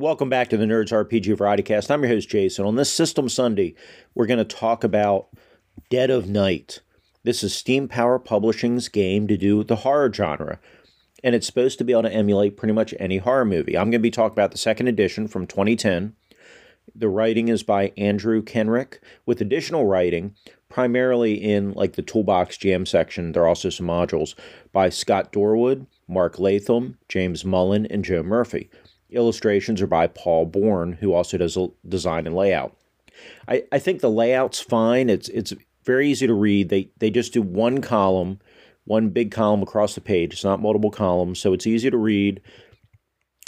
Welcome back to the Nerds RPG Variety Cast. I'm your host, Jason. On this System Sunday, we're going to talk about Dead of Night. This is Steampower Publishing's game to do with the horror genre, and it's supposed to be able to emulate pretty much any horror movie. I'm going to be talking about the second edition from 2010. The writing is by Andrew Kenrick, with additional writing, primarily in like the toolbox GM section. There are also some modules by Scott Dorward, Mark Latham, James Mullen, and Joe Murphy. Illustrations are by Paul Bourne, who also does design and layout. I, I think the layout's fine. It's it's very easy to read. They they just do one column, one big column across the page. It's not multiple columns, so it's easy to read.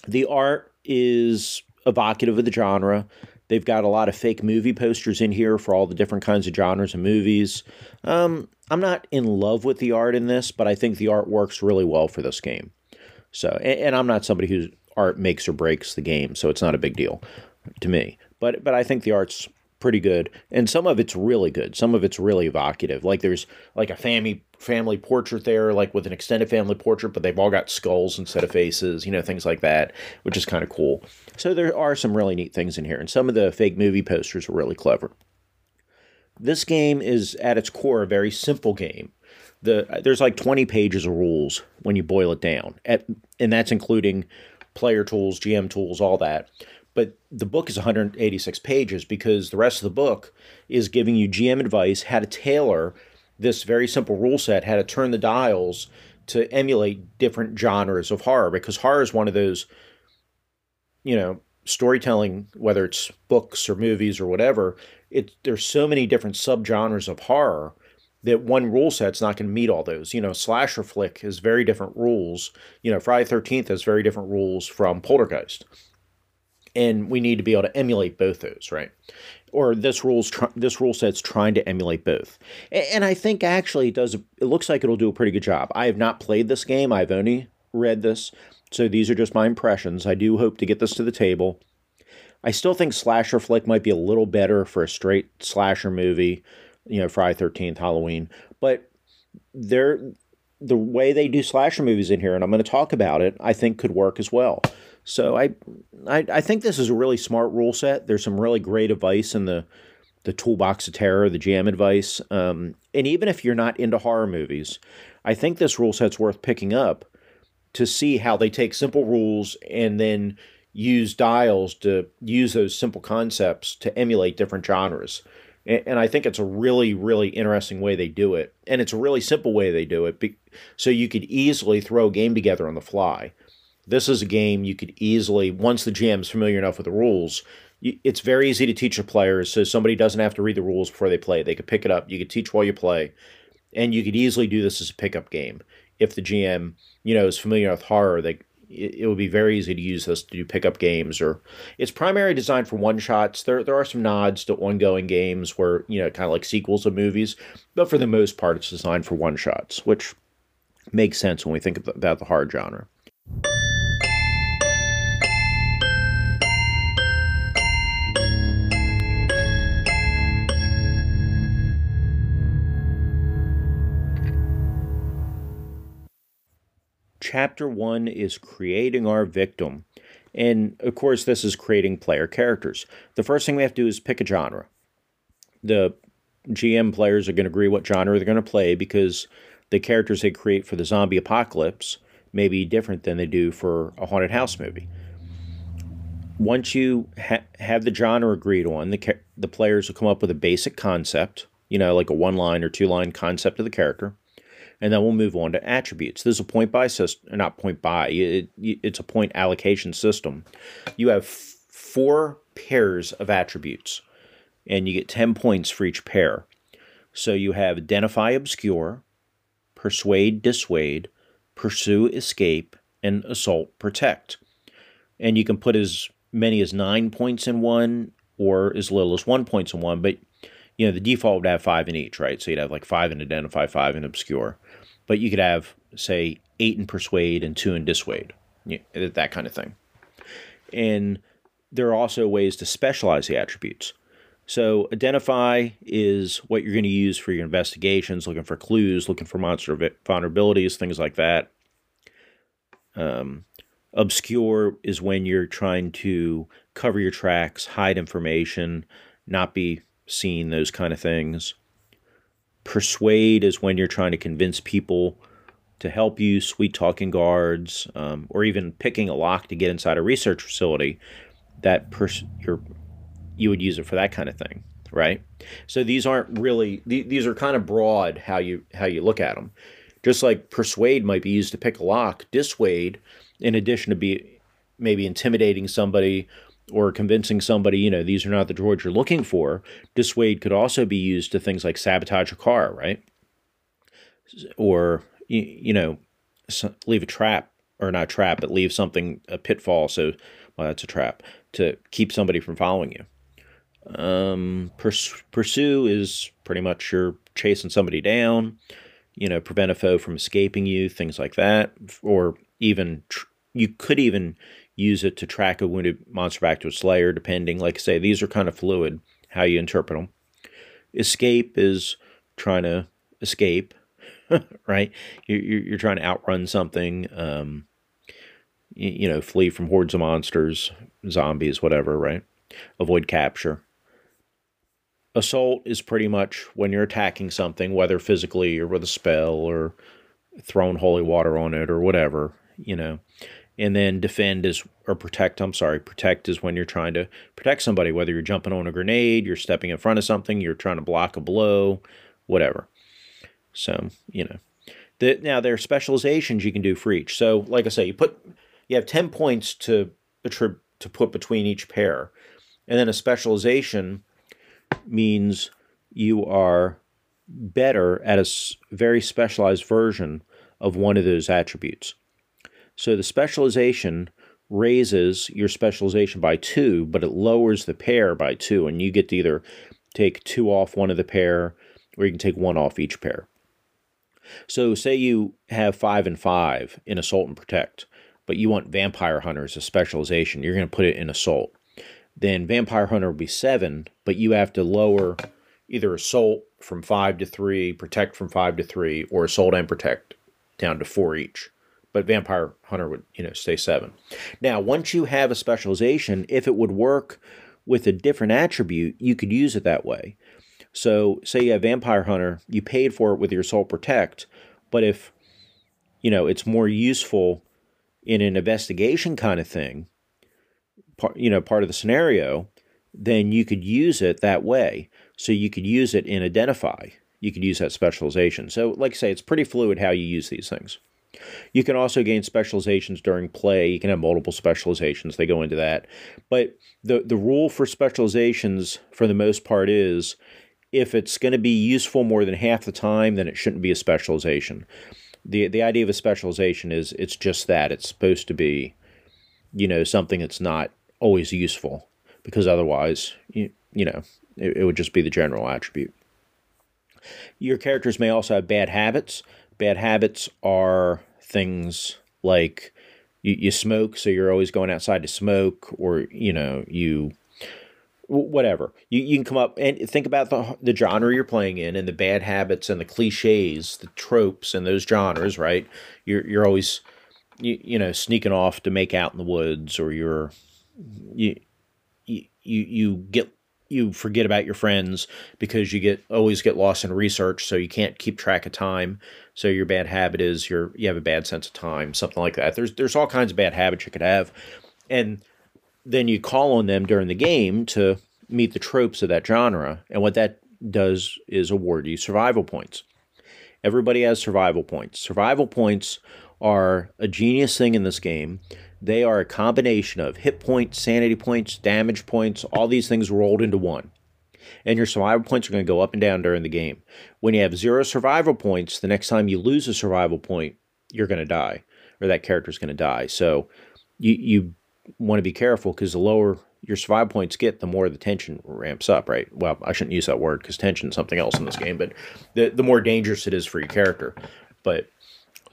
The art is evocative of the genre. They've got a lot of fake movie posters in here for all the different kinds of genres and movies. Um, I'm not in love with the art in this, but I think the art works really well for this game. So, and, and I'm not somebody who's art makes or breaks the game, so it's not a big deal to me. But but I think the art's pretty good, and some of it's really good. Some of it's really evocative. Like there's like a family family portrait there, like with an extended family portrait, but they've all got skulls instead of faces, you know, things like that, which is kind of cool. So there are some really neat things in here, and some of the fake movie posters are really clever. This game is at its core a very simple game. The there's like 20 pages of rules when you boil it down, at, and that's including player tools, GM tools, all that. But the book is 186 pages because the rest of the book is giving you GM advice how to tailor this very simple rule set, how to turn the dials to emulate different genres of horror because horror is one of those, you know, storytelling, whether it's books or movies or whatever, it there's so many different subgenres of horror that one rule set's not going to meet all those. You know, slasher flick has very different rules. You know, Friday Thirteenth has very different rules from Poltergeist, and we need to be able to emulate both those, right? Or this rules tr- this rule set's trying to emulate both, and, and I think actually it does. It looks like it'll do a pretty good job. I have not played this game. I've only read this, so these are just my impressions. I do hope to get this to the table. I still think slasher flick might be a little better for a straight slasher movie you know, Friday Thirteenth, Halloween, but they're the way they do slasher movies in here, and I'm going to talk about it. I think could work as well. So I, I, I think this is a really smart rule set. There's some really great advice in the the toolbox of terror, the GM advice, um, and even if you're not into horror movies, I think this rule set's worth picking up to see how they take simple rules and then use dials to use those simple concepts to emulate different genres. And I think it's a really, really interesting way they do it. And it's a really simple way they do it. So you could easily throw a game together on the fly. This is a game you could easily, once the GM is familiar enough with the rules, it's very easy to teach the players so somebody doesn't have to read the rules before they play. They could pick it up. You could teach while you play. And you could easily do this as a pickup game. If the GM, you know, is familiar with horror, they it, it, would be very easy to use this to do pickup games or it's primarily designed for one shots. There there are some nods to ongoing games where, you know, kind of like sequels of movies, but for the most part it's designed for one shots, which makes sense when we think about the hard genre. Chapter one is creating our victim. And of course, this is creating player characters. The first thing we have to do is pick a genre. The GM players are going to agree what genre they're going to play because the characters they create for the zombie apocalypse may be different than they do for a haunted house movie. Once you ha- have the genre agreed on, the, ca- the players will come up with a basic concept, you know, like a one line or two line concept of the character and then we'll move on to attributes. This is a point by system, not point by, it, it's a point allocation system. You have four pairs of attributes, and you get 10 points for each pair. So you have identify obscure, persuade dissuade, pursue escape, and assault protect. And you can put as many as nine points in one or as little as one points in one, but you know the default would have five in each, right? So you'd have like five in identify, five in obscure but you could have say eight in persuade and two in dissuade, that kind of thing. And there are also ways to specialize the attributes. So identify is what you're going to use for your investigations, looking for clues, looking for monster vulnerabilities, things like that. Um, Obscure is when you're trying to cover your tracks, hide information, not be seen, those kind of things. Persuade is when you're trying to convince people to help you, sweet talking guards, um, or even picking a lock to get inside a research facility. That pers- you would use it for that kind of thing, right? So these aren't really th- these are kind of broad how you how you look at them. Just like persuade might be used to pick a lock, dissuade, in addition to be maybe intimidating somebody or convincing somebody, you know, these are not the droids you're looking for, dissuade could also be used to things like sabotage a car, right? Or, you, you know, leave a trap, or not trap, but leave something, a pitfall. So, well, that's a trap to keep somebody from following you. Um, pers- pursue is pretty much you're chasing somebody down, you know, prevent a foe from escaping you, things like that. Or even, tr- you could even use it to track a wounded monster back to its lair, depending. Like I say, these are kind of fluid how you interpret them. Escape is trying to escape, right? You're, you're trying to outrun something, um, you, you know, flee from hordes of monsters, zombies, whatever, right? Avoid capture. Assault is pretty much when you're attacking something, whether physically or with a spell or throwing holy water on it or whatever, you know and then defend is or protect i'm sorry protect is when you're trying to protect somebody whether you're jumping on a grenade you're stepping in front of something you're trying to block a blow whatever. So you know the, now there are specializations you can do for each. So like i say you put you have 10 points to to put between each pair. And then a specialization means you are better at a very specialized version of one of those attributes so the specialization raises your specialization by two, but it lowers the pair by two, and you get to either take two off one of the pair, or you can take one off each pair. So say you have five and five in assault and protect, but you want vampire hunter as a specialization. You're going to put it in assault. Then vampire hunter will be seven, but you have to lower either assault from five to three, protect from five to three, or assault and protect down to four each but Vampire Hunter would, you know, stay seven. Now, once you have a specialization, if it would work with a different attribute, you could use it that way. So, say you have Vampire Hunter, you paid for it with your Soul Protect, but if, you know, it's more useful in an investigation kind of thing, part, you know, part of the scenario, then you could use it that way. So you could use it in Identify. You could use that specialization. So, like I say, it's pretty fluid how you use these things. You can also gain specializations during play. You can have multiple specializations. They go into that. But the, the rule for specializations, for the most part, is if it's going to be useful more than half the time, then it shouldn't be a specialization. The, the idea of a specialization is it's just that. It's supposed to be, you know, something that's not always useful because otherwise, you, you know, it, it would just be the general attribute. Your characters may also have bad habits. Bad habits are things like you, you smoke, so you're always going outside to smoke, or you know you whatever. You, you can come up and think about the, the genre you're playing in and the bad habits and the cliches the tropes and those genres right? You're, you're always you, you know sneaking off to make out in the woods or you're you you you get you forget about your friends because you get always get lost in research so you can't keep track of time. So your bad habit is you're you have a bad sense of time something like that. There's there's all kinds of bad habits you could have. And then you call on them during the game to meet the tropes of that genre. And what that does is award you survival points. Everybody has survival points. Survival points are a genius thing in this game they are a combination of hit points, sanity points, damage points, all these things rolled into one. And your survival points are going to go up and down during the game. When you have zero survival points, the next time you lose a survival point, you're going to die, or that character is going to die. So you, you want to be careful because the lower your survival points get, the more the tension ramps up, right? Well, I shouldn't use that word because tension is something else in this game, but the, the more dangerous it is for your character. But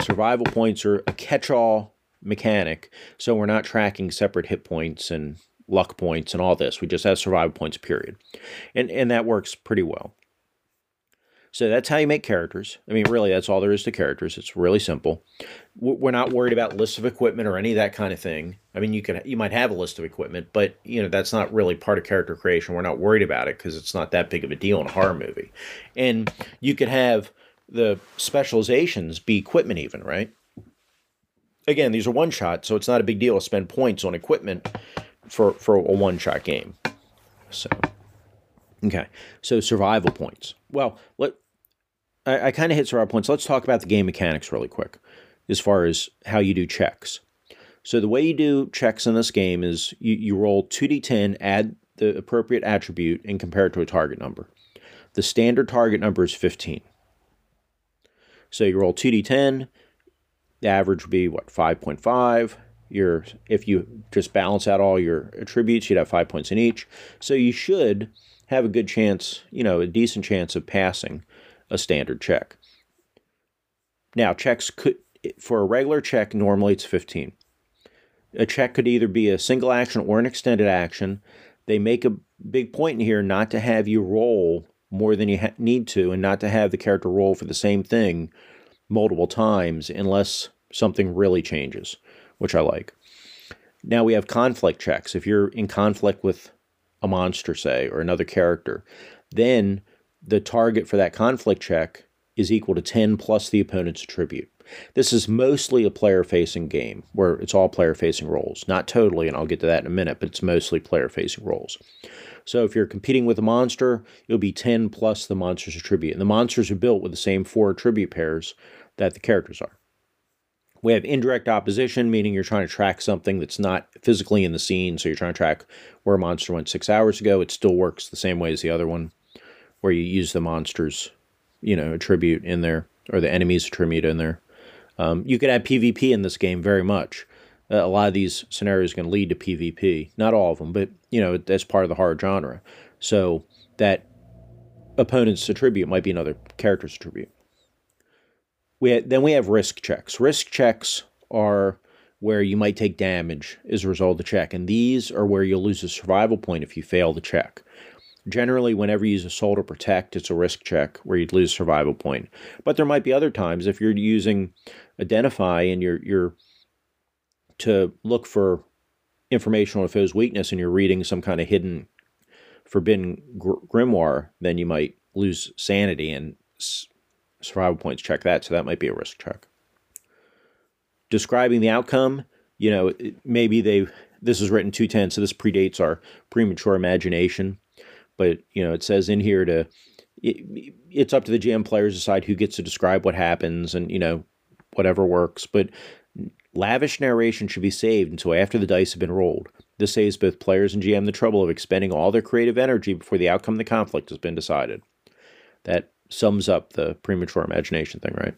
survival points are a catch all mechanic. So we're not tracking separate hit points and luck points and all this. We just have survival points, period. And, and that works pretty well. So that's how you make characters. I mean, really, that's all there is to characters. It's really simple. We're not worried about lists of equipment or any of that kind of thing. I mean, you can you might have a list of equipment, but you know that's not really part of character creation. We're not worried about it because it's not that big of a deal in a horror movie. And you could have the specializations be equipment, even right. Again, these are one shot, so it's not a big deal to spend points on equipment for for a one shot game. So, okay, so survival points. Well, let I, I kind of hit survival points. Let's talk about the game mechanics really quick, as far as how you do checks. So the way you do checks in this game is you, you roll 2d10, add the appropriate attribute, and compare it to a target number. The standard target number is 15. So you roll 2d10, the average would be what, 5.5 your if you just balance out all your attributes, you'd have five points in each. So you should have a good chance, you know, a decent chance of passing a standard check. Now, checks could for a regular check normally it's 15. A check could either be a single action or an extended action. They make a big point in here not to have you roll more than you ha- need to and not to have the character roll for the same thing multiple times unless something really changes which I like. Now we have conflict checks. If you're in conflict with a monster, say, or another character, then the target for that conflict check is equal to 10 plus the opponent's attribute. This is mostly a player facing game where it's all player facing roles. Not totally, and I'll get to that in a minute, but it's mostly player facing roles. So if you're competing with a monster, it'll be 10 plus the monster's attribute. And the monsters are built with the same four attribute pairs that the characters are. We have indirect opposition, meaning you're trying to track something that's not physically in the scene. So you're trying to track where a monster went six hours ago. It still works the same way as the other one, where you use the monster's, you know, attribute in there or the enemy's attribute in there. Um, you could add PvP in this game very much. Uh, a lot of these scenarios can lead to PvP. Not all of them, but you know that's part of the horror genre. So that opponent's attribute might be another character's attribute we then we have risk checks. Risk checks are where you might take damage as a result of the check, and these are where you'll lose a survival point if you fail the check. Generally, whenever you use assault or protect, it's a risk check where you'd lose a survival point. But there might be other times if you're using identify and you're you're to look for information on a foe's weakness and you're reading some kind of hidden forbidden gr- grimoire, then you might lose sanity and survival points check that, so that might be a risk check. Describing the outcome, you know, maybe they this is written 210, so this predates our premature imagination, but you know, it says in here to it, it's up to the GM players decide who gets to describe what happens and you know whatever works, but lavish narration should be saved until after the dice have been rolled. This saves both players and GM the trouble of expending all their creative energy before the outcome of the conflict has been decided. That sums up the premature imagination thing, right?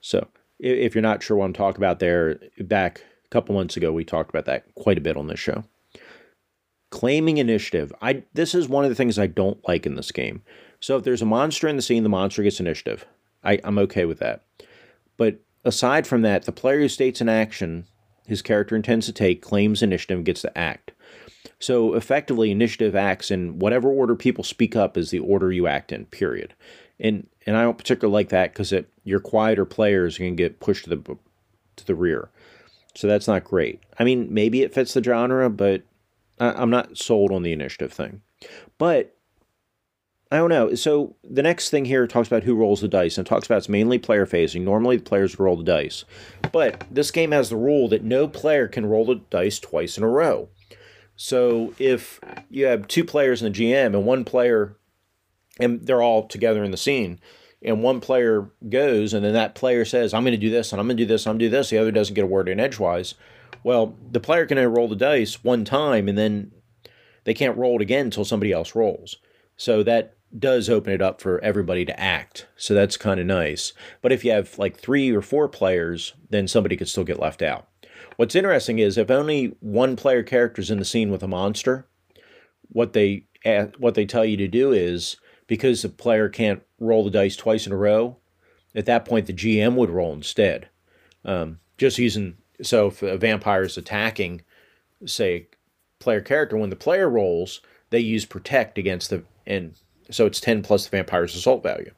So, if you're not sure what I'm talking about there, back a couple months ago, we talked about that quite a bit on this show. Claiming initiative. I this is one of the things I don't like in this game. So if there's a monster in the scene, the monster gets initiative. I, I'm okay with that. But aside from that, the player who states an action his character intends to take claims initiative and gets to act. So effectively, initiative acts in whatever order people speak up is the order you act in. Period. And and I don't particularly like that because your quieter players can get pushed to the to the rear. So that's not great. I mean, maybe it fits the genre, but I'm not sold on the initiative thing. But I don't know. So the next thing here talks about who rolls the dice and talks about it's mainly player facing. Normally the players roll the dice. But this game has the rule that no player can roll the dice twice in a row. So if you have two players in the GM and one player, and they're all together in the scene, and one player goes, and then that player says, I'm going to do this, and I'm going to do this, I'm to do this, the other doesn't get a word in edgewise. Well, the player can only roll the dice one time, and then they can't roll it again until somebody else rolls. So that does open it up for everybody to act. So that's kind of nice. But if you have like three or four players, then somebody could still get left out. What's interesting is if only one player character is in the scene with a monster, what they what they tell you to do is because the player can't roll the dice twice in a row, at that point the GM would roll instead. Um, just using so if a vampire is attacking, say, player character, when the player rolls, they use protect against the and so it's ten plus the vampire's assault value.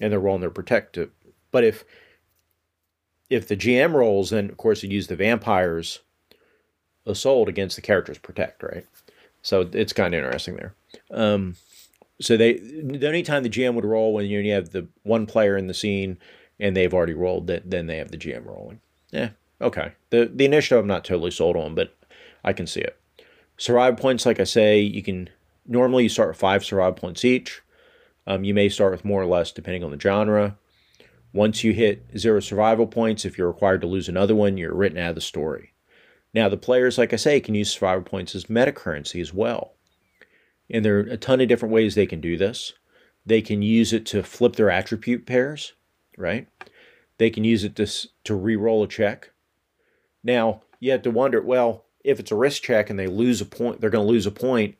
and they're rolling their protective. But if if the GM rolls, then of course you use the vampire's assault against the character's protect, right? So it's kind of interesting there. Um, so they the only time the GM would roll when you have the one player in the scene and they've already rolled, then they have the GM rolling. Yeah, okay. The the initiative I'm not totally sold on, but I can see it. Survival points, like I say, you can normally you start with five survival points each. Um, you may start with more or less depending on the genre. Once you hit zero survival points, if you're required to lose another one, you're written out of the story. Now, the players, like I say, can use survival points as meta currency as well. And there are a ton of different ways they can do this. They can use it to flip their attribute pairs, right? They can use it to, to re roll a check. Now, you have to wonder well, if it's a risk check and they lose a point, they're going to lose a point.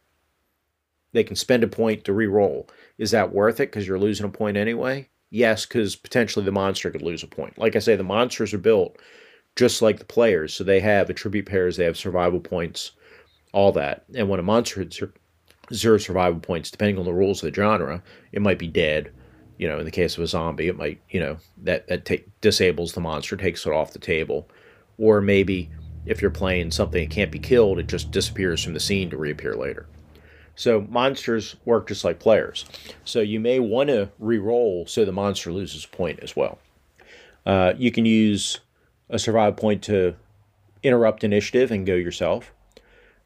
They can spend a point to re-roll. Is that worth it because you're losing a point anyway? Yes, because potentially the monster could lose a point. Like I say, the monsters are built just like the players, so they have attribute pairs, they have survival points, all that. And when a monster hits zero survival points, depending on the rules of the genre, it might be dead. You know, in the case of a zombie, it might, you know, that that ta- disables the monster, takes it off the table, or maybe if you're playing something that can't be killed, it just disappears from the scene to reappear later. So monsters work just like players. So you may want to re-roll so the monster loses a point as well. Uh, you can use a survival point to interrupt initiative and go yourself.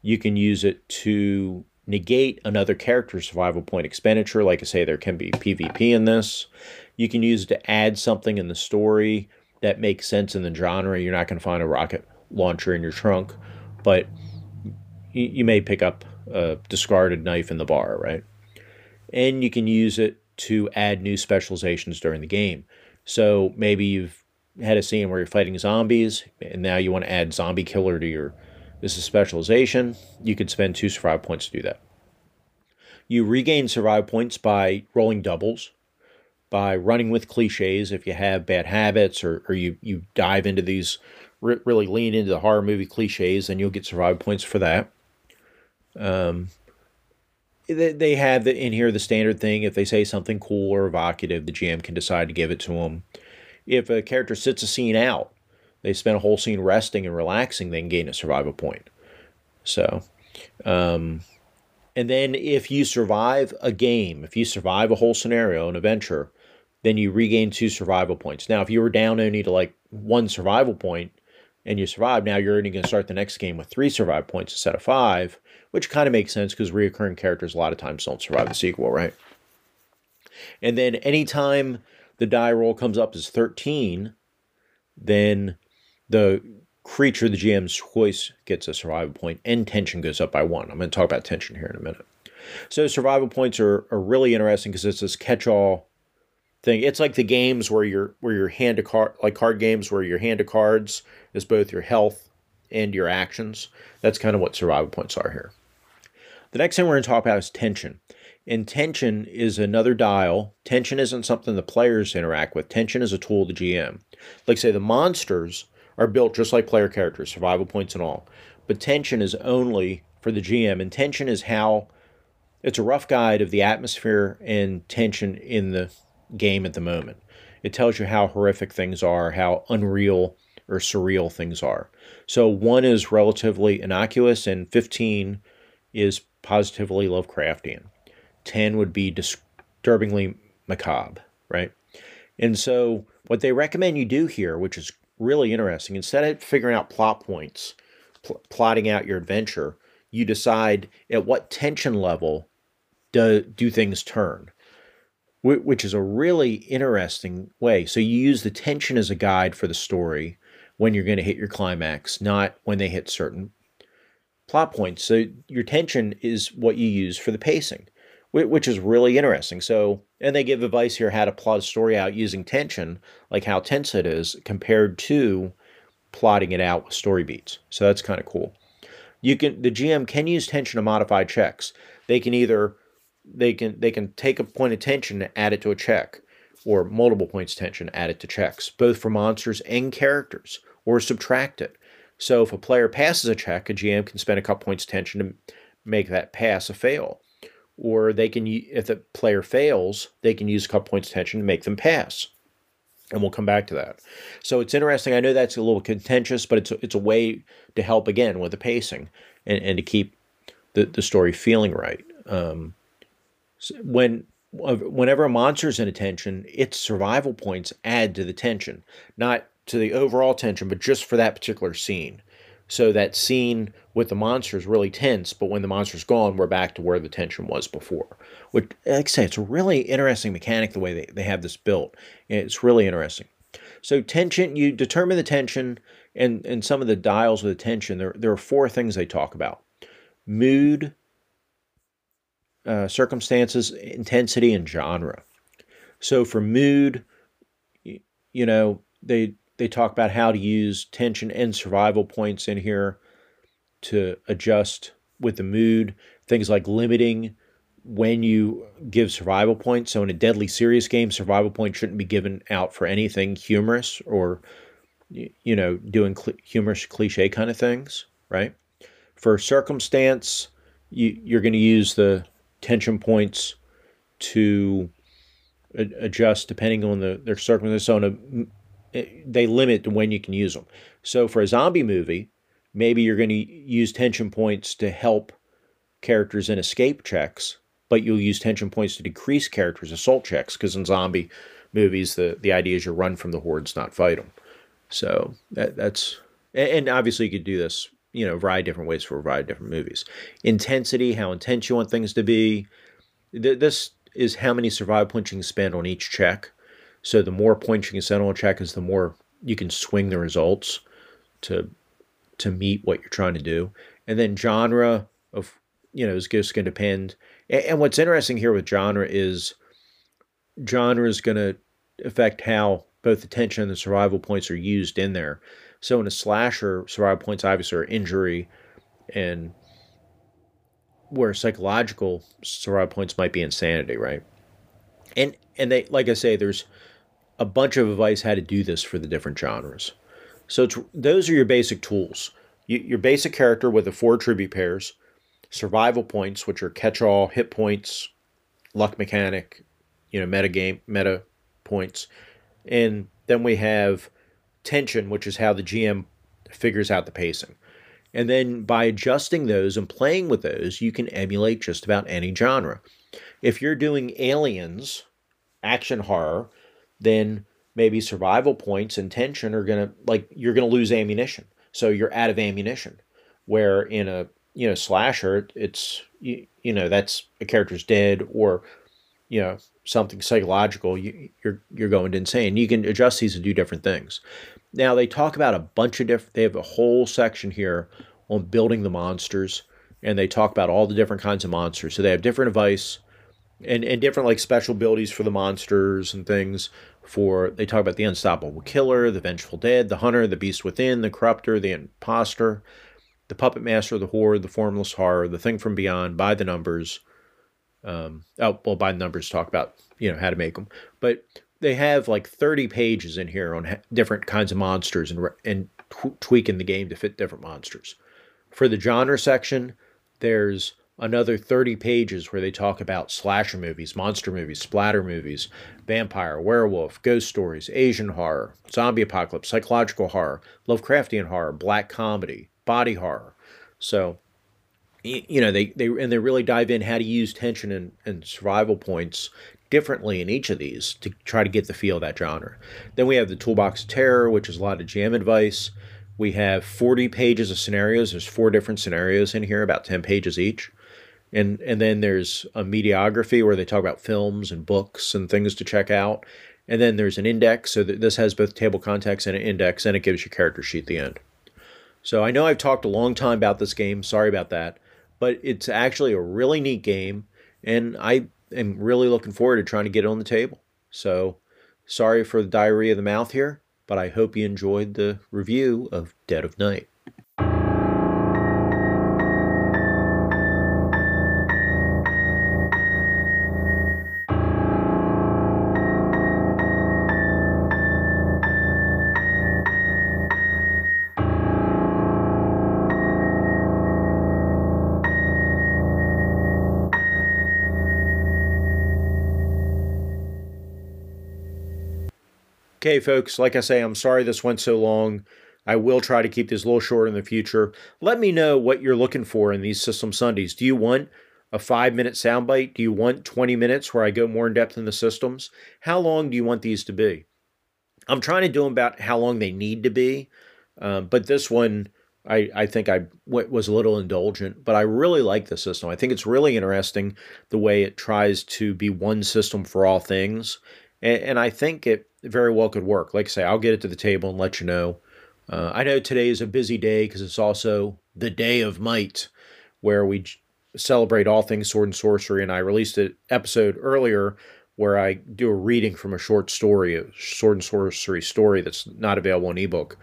You can use it to negate another character's survival point expenditure. Like I say, there can be PvP in this. You can use it to add something in the story that makes sense in the genre. You're not going to find a rocket launcher in your trunk, but you, you may pick up a discarded knife in the bar, right? And you can use it to add new specializations during the game. So maybe you've had a scene where you're fighting zombies, and now you want to add zombie killer to your this is specialization. You could spend two survive points to do that. You regain survive points by rolling doubles, by running with cliches if you have bad habits or, or you, you dive into these re- really lean into the horror movie cliches, and you'll get survival points for that. Um, they, they have the, in here the standard thing. If they say something cool or evocative, the GM can decide to give it to them. If a character sits a scene out, they spend a whole scene resting and relaxing, they can gain a survival point. So, um, and then if you survive a game, if you survive a whole scenario, an adventure, then you regain two survival points. Now, if you were down only to like one survival point, and you survive, now you're only going to start the next game with three survival points instead of five, which kind of makes sense because reoccurring characters a lot of times don't survive the sequel, right? And then anytime the die roll comes up as 13, then the creature, the GM's choice, gets a survival point, and tension goes up by one. I'm going to talk about tension here in a minute. So survival points are, are really interesting because it's this catch-all thing. It's like the games where your where your hand to card like card games where your hand to cards is both your health and your actions. That's kind of what survival points are here. The next thing we're going to talk about is tension. And tension is another dial. Tension isn't something the players interact with. Tension is a tool the GM. Like say the monsters are built just like player characters, survival points and all. But tension is only for the GM. And tension is how it's a rough guide of the atmosphere and tension in the game at the moment. It tells you how horrific things are, how unreal or surreal things are. So one is relatively innocuous, and 15 is positively Lovecraftian. 10 would be disturbingly macabre, right? And so what they recommend you do here, which is really interesting, instead of figuring out plot points, pl- plotting out your adventure, you decide at what tension level do, do things turn which is a really interesting way. So you use the tension as a guide for the story when you're going to hit your climax, not when they hit certain plot points. So your tension is what you use for the pacing, which is really interesting. So, and they give advice here how to plot a story out using tension, like how tense it is compared to plotting it out with story beats. So that's kind of cool. You can the GM can use tension to modify checks. They can either they can they can take a point of tension and add it to a check, or multiple points of tension add it to checks, both for monsters and characters, or subtract it. So if a player passes a check, a GM can spend a couple points of tension to make that pass a fail. or they can, if the player fails, they can use a couple points of tension to make them pass. And we'll come back to that. So it's interesting. I know that's a little contentious, but it's a, it's a way to help again with the pacing and, and to keep the, the story feeling right. Um, when whenever a monster's in a tension, its survival points add to the tension, not to the overall tension, but just for that particular scene. So that scene with the monster is really tense, but when the monster's gone, we're back to where the tension was before. Which, like I say, it's a really interesting mechanic the way they, they have this built. It's really interesting. So tension, you determine the tension and, and some of the dials of the tension. There, there are four things they talk about. Mood, uh, circumstances, intensity, and genre. So for mood, you know, they they talk about how to use tension and survival points in here to adjust with the mood. Things like limiting when you give survival points. So in a deadly serious game, survival points shouldn't be given out for anything humorous or you know doing cl- humorous cliche kind of things, right? For circumstance, you, you're going to use the tension points to adjust depending on the their circumstances. So a they limit when you can use them. So for a zombie movie, maybe you're going to use tension points to help characters in escape checks, but you'll use tension points to decrease characters' assault checks because in zombie movies, the, the idea is you run from the hordes, not fight them. So that, that's, and obviously you could do this, you know, a variety of different ways for a variety of different movies. Intensity, how intense you want things to be. This is how many survival points you spend on each check. So the more points you can set on a check is the more you can swing the results to to meet what you're trying to do. And then genre of you know is just going to depend. And, and what's interesting here with genre is genre is going to affect how both the tension and the survival points are used in there. So in a slasher, survival points obviously are injury, and where psychological survival points might be insanity, right? And and they like I say, there's a bunch of advice how to do this for the different genres. So those are your basic tools. You, your basic character with the four tribute pairs, survival points, which are catch-all, hit points, luck mechanic, you know, meta game, meta points, and then we have tension, which is how the GM figures out the pacing. And then by adjusting those and playing with those, you can emulate just about any genre. If you're doing aliens, action horror, then maybe survival points and tension are going to like you're going to lose ammunition. So you're out of ammunition. Where in a you know slasher, it's you, you know that's a character's dead or you know something psychological. You, you're you're going insane. You can adjust these to do different things. Now they talk about a bunch of different. They have a whole section here on building the monsters, and they talk about all the different kinds of monsters. So they have different advice and and different like special abilities for the monsters and things for they talk about the unstoppable killer, the vengeful dead, the hunter, the beast within, the corrupter, the impostor, the puppet master, the horde, the formless horror, the thing from beyond, by the numbers. Um, oh well, by numbers talk about you know how to make them, but they have like 30 pages in here on different kinds of monsters and and tweaking the game to fit different monsters. For the genre section, there's another 30 pages where they talk about slasher movies, monster movies, splatter movies, vampire, werewolf, ghost stories, Asian horror, zombie apocalypse, psychological horror, Lovecraftian horror, black comedy, body horror. So, you know, they, they and they really dive in how to use tension and, and survival points differently in each of these to try to get the feel of that genre. Then we have the Toolbox of Terror, which is a lot of GM advice. We have 40 pages of scenarios. There's four different scenarios in here, about 10 pages each and and then there's a mediography where they talk about films and books and things to check out and then there's an index so this has both table context and an index and it gives you character sheet at the end so i know i've talked a long time about this game sorry about that but it's actually a really neat game and i am really looking forward to trying to get it on the table. So sorry for the diarrhea of the mouth here but i hope you enjoyed the review of dead of night Okay, folks, like I say, I'm sorry this went so long. I will try to keep these a little short in the future. Let me know what you're looking for in these System Sundays. Do you want a five minute soundbite? Do you want 20 minutes where I go more in depth in the systems? How long do you want these to be? I'm trying to do them about how long they need to be, um, but this one, I, I think I w- was a little indulgent, but I really like the system. I think it's really interesting the way it tries to be one system for all things. And, and I think it very well could work. Like I say, I'll get it to the table and let you know uh, I know today is a busy day because it's also the Day of Might, where we celebrate all things sword and sorcery. And I released an episode earlier where I do a reading from a short story, a sword and sorcery story that's not available in ebook.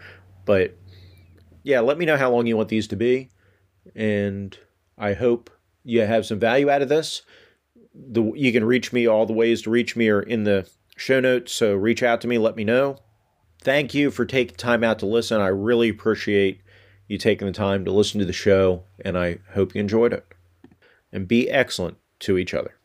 But yeah, let me know how long you want these to be, and I hope you have some value out of this. The you can reach me. All the ways to reach me are in the show notes. So reach out to me. Let me know thank you for taking time out to listen. I really appreciate you taking the time to listen to the show, and I hope you enjoyed it. And be excellent to each other.